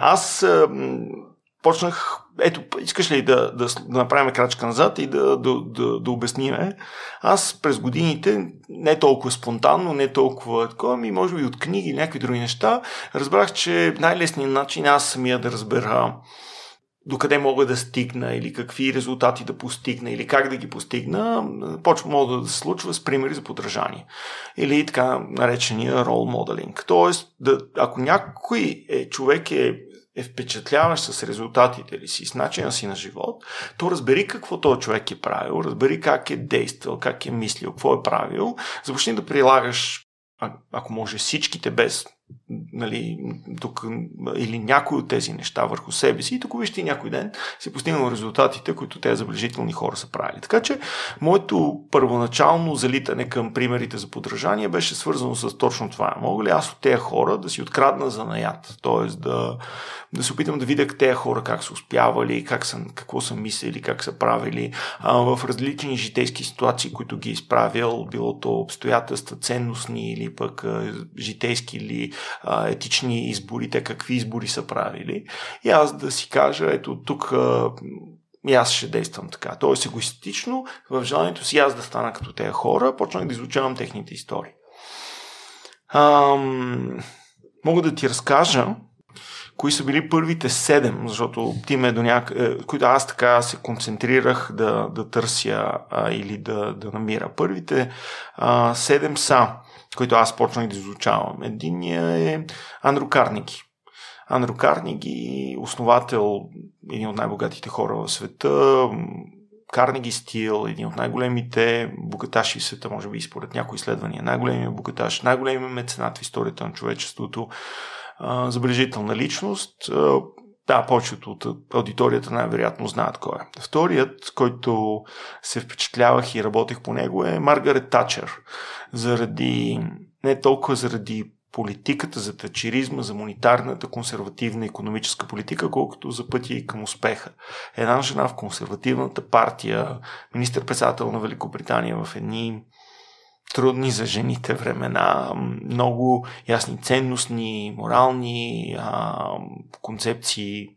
Аз почнах, ето, искаш ли да, да, да направим крачка назад и да, да, да, да обясниме. Аз през годините, не толкова спонтанно, не толкова такова, ми може би от книги или някакви други неща, разбрах, че най-лесният начин аз самия да разбера докъде мога да стигна или какви резултати да постигна или как да ги постигна, почва мога да се случва с примери за подражание. Или така наречения рол моделинг. Тоест, да, ако някой е, човек е е впечатляващ с резултатите ли си, с начина си на живот, то разбери какво този човек е правил, разбери как е действал, как е мислил, какво е правил, започни да прилагаш, ако може всичките без нали, тук, или някои от тези неща върху себе си и тук вижте някой ден си постигнал резултатите, които тези забележителни хора са правили. Така че моето първоначално залитане към примерите за подражание беше свързано с точно това. Мога ли аз от тези хора да си открадна за наят? Т.е. да, да се опитам да видя тези хора как са успявали, как са, какво са мислили, как са правили а, в различни житейски ситуации, които ги е изправил, било то обстоятелства, ценностни или пък а, житейски или а, етични избори, те какви избори са правили. И аз да си кажа, ето тук а, и аз ще действам така. Тоест егоистично, в желанието си аз да стана като тези хора, почнах да изучавам техните истории. Ам, мога да ти разкажа кои са били първите седем, защото ти ме до няк... Е, които аз така се концентрирах да, да търся а, или да, да намира. Първите а, седем са които аз почнах да изучавам. Единият е Андрю Карниги. Андрю Карниги, основател, един от най-богатите хора в света, Карнеги Стил, един от най-големите богаташи в света, може би и според някои изследвания, най-големият богаташ, най-големият меценат в историята на човечеството, забележителна личност. Да, повечето от аудиторията най-вероятно знаят кой е. Вторият, който се впечатлявах и работех по него е Маргарет Тачер. Заради, не толкова заради политиката, за тачеризма, за монетарната консервативна економическа политика, колкото за пътя и към успеха. Една жена в консервативната партия, министър-председател на Великобритания в едни трудни за жените времена, много ясни ценностни, морални а, концепции,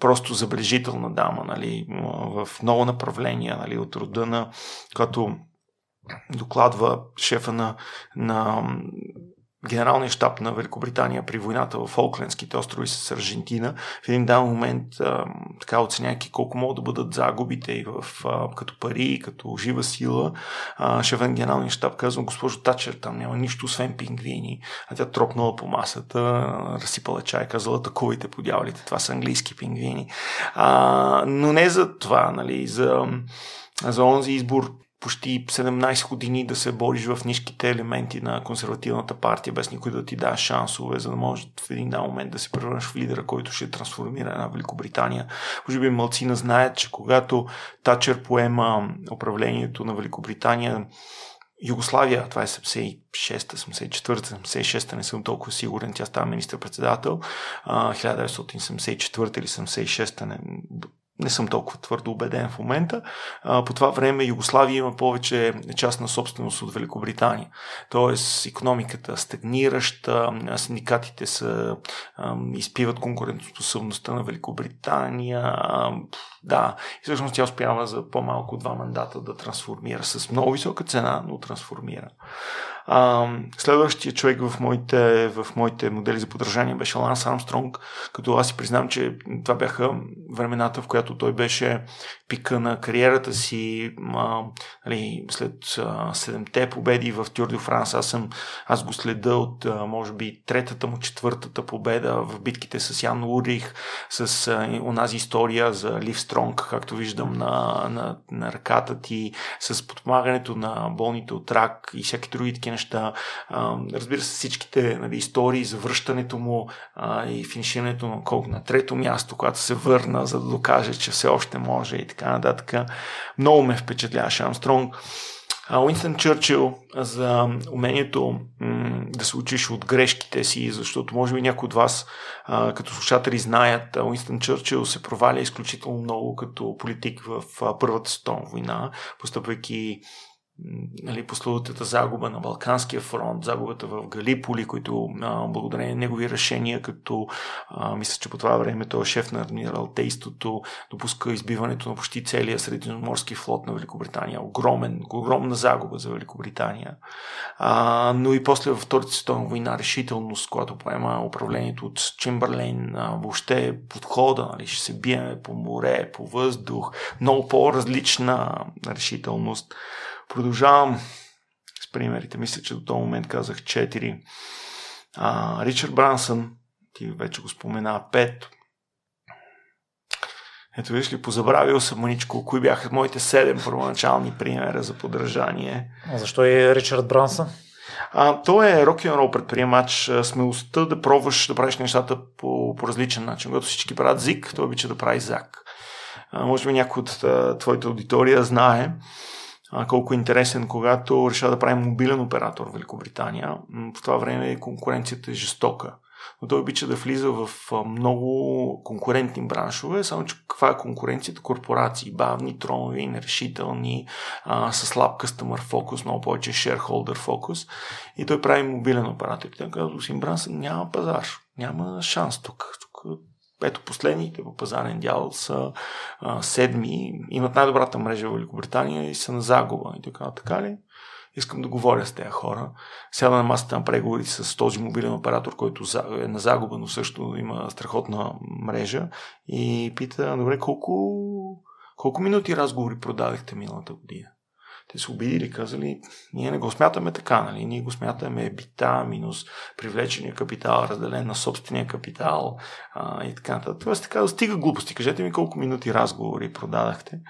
просто забележителна дама, нали, в много направления, нали, от рода на, като докладва шефа на, на генералния щаб на Великобритания при войната в Фолклендските острови с Аржентина, в един дан момент, така оценяйки колко могат да бъдат загубите и в, като пари, като жива сила, на генералния щаб казва, госпожо Тачер, там няма нищо освен пингвини, а тя тропнала по масата, разсипала чай, казала, атакувайте по дяволите, това са английски пингвини. А, но не за това, нали, за за онзи избор почти 17 години да се бориш в ниските елементи на консервативната партия, без никой да ти даде шансове, за да може в един момент да се превърнеш в лидера, който ще трансформира една Великобритания. Може би малцина знаят, че когато Тачер поема управлението на Великобритания, Югославия, това е 76-та, 74-та, 76-та, не съм толкова сигурен, тя става министър-председател, 1974 или 76-та, не, не съм толкова твърдо убеден в момента. А, по това време Югославия има повече частна собственост от Великобритания. Тоест, економиката стагнираща, синдикатите са, а, изпиват конкурентоспособността на Великобритания. А, да, и всъщност тя успява за по-малко два мандата да трансформира с много висока цена, но трансформира. А, следващия човек в моите, в моите модели за подражание беше Ланс Армстронг, като аз си признам, че това бяха времената, в която той беше пика на кариерата си а, нали, след седемте победи в Тюр де Франс. Аз, съм, аз го следа от, а, може би, третата му, четвъртата победа в битките с Ян Урих, с а, онази история за Лив Стронг, както виждам на, на, на ръката ти, с подпомагането на болните от рак и всяки други такива неща. А, разбира се, всичките нали, истории за връщането му а, и финиширането на колко на трето място, когато се върна, за да докаже, че все още може и така нататък. Много ме впечатляваше Амстронг. Уинстън Чърчил за умението м- да се учиш от грешките си, защото може би някои от вас а, като слушатели знаят, Уинстън Чърчил се проваля изключително много като политик в а, Първата световна война, постъпвайки нали, пословутата загуба на Балканския фронт, загубата в Галиполи, които а, благодарение на негови решения, като а, мисля, че по това време той е шеф на адмиралтейството, допуска избиването на почти целия средиземноморски флот на Великобритания. Огромен, огромна загуба за Великобритания. А, но и после във Втората световна война решителност, когато поема управлението от Чемберлейн, а, въобще подхода, нали, ще се биеме по море, по въздух, много по-различна решителност. Продължавам с примерите. Мисля, че до този момент казах 4. А, Ричард Брансън, ти вече го спомена, 5. Ето виж ли, позабравил съм маничко, кои бяха моите 7 първоначални примера за подражание. А защо е Ричард Брансън? А, той е рок н рол предприемач. Смелостта да пробваш да правиш нещата по, по различен начин. Когато всички правят зик, той обича да прави зак. А, може би някой от а, твоята аудитория знае, а, колко е интересен, когато решава да прави мобилен оператор в Великобритания. В това време конкуренцията е жестока. Но той обича да влиза в много конкурентни браншове, само че каква е конкуренцията? Корпорации, бавни, тромови, нерешителни, а, с слаб customer focus, много повече shareholder focus. И той прави мобилен оператор. Той казва, Брансън, няма пазар, няма шанс тук. Тук ето последните по пазарен дял са а, седми, имат най-добрата мрежа в Великобритания и са на загуба. И така, така ли? Искам да говоря с тези хора. Сяда на масата на преговори с този мобилен оператор, който е на загуба, но също има страхотна мрежа и пита, добре, колко, колко минути разговори продадахте миналата година? Те се обидили, казали, ние не го смятаме така, нали? Ние го смятаме бита минус привлечения капитал, разделен на собствения капитал а, и така нататък. Тоест така стига глупости. Кажете ми колко минути разговори продадахте.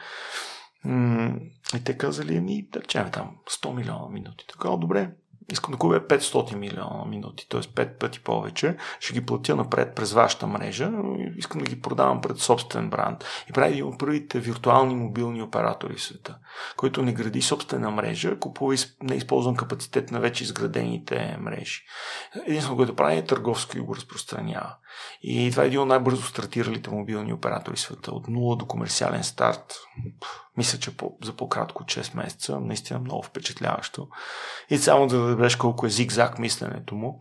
И те казали, ми, да речем там 100 милиона минути. Така, добре, искам да купя 500 милиона минути, т.е. 5 пъти повече, ще ги платя напред през вашата мрежа, искам да ги продавам пред собствен бранд. И прави един от първите виртуални мобилни оператори в света, който не гради собствена мрежа, купува неизползван капацитет на вече изградените мрежи. Единствено, което прави е търговско и го разпространява. И това е един от най-бързо стартиралите мобилни оператори в света. От нула до комерциален старт. Мисля, че по, за по-кратко 6 месеца. Наистина много впечатляващо. И само да разбереш колко е зигзаг мисленето му.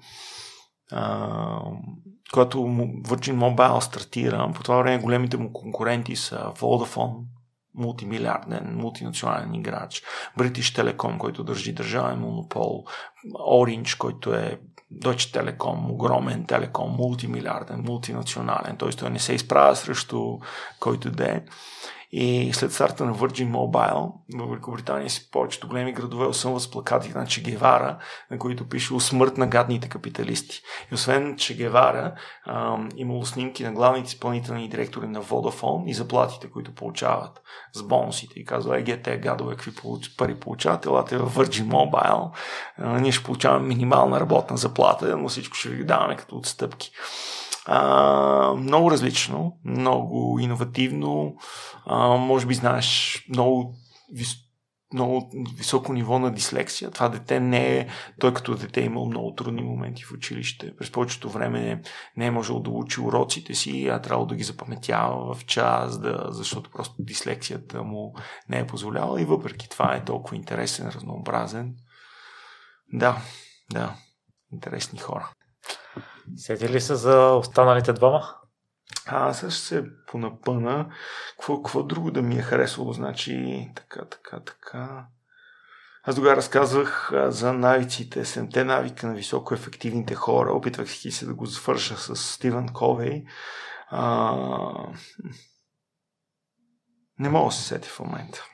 А, когато Virgin Mobile стартира, по това време големите му конкуренти са Vodafone, мултимилиарден, мултинационален играч, British Telecom, който държи държавен монопол, Orange, който е Deutsche Telekom, огромен телеком, мултимилиарден, мултинационален, т.е. той не се изправя срещу който да е. И след старта на Virgin Mobile в Великобритания си повечето големи градове осъмват с плакати на Че Гевара, на които пише смърт на гадните капиталисти. И освен Че Гевара, имало снимки на главните изпълнителни директори на Vodafone и заплатите, които получават с бонусите. И казва, еге, те гадове, какви пари получават, елате в Virgin Mobile, а, ние ще получаваме минимална работна заплата, но всичко ще ви даваме като отстъпки. А, много различно, много иновативно. А, може би знаеш много, вис, много високо ниво на дислексия. Това дете не е, той като дете е имал много трудни моменти в училище. През повечето време не е можел да учи уроците си, а трябвало да ги запаметява в час, да, защото просто дислексията му не е позволяла и въпреки това е толкова интересен, разнообразен. Да, да, интересни хора. Сети ли се за останалите двама? А, аз ще се понапъна. Какво, какво друго да ми е харесало? Значи, така, така, така. Аз тогава разказвах за навиците, семте навика на високо ефективните хора. Опитвах се да го завърша с Стивен Ковей. А... Не мога да се сети в момента.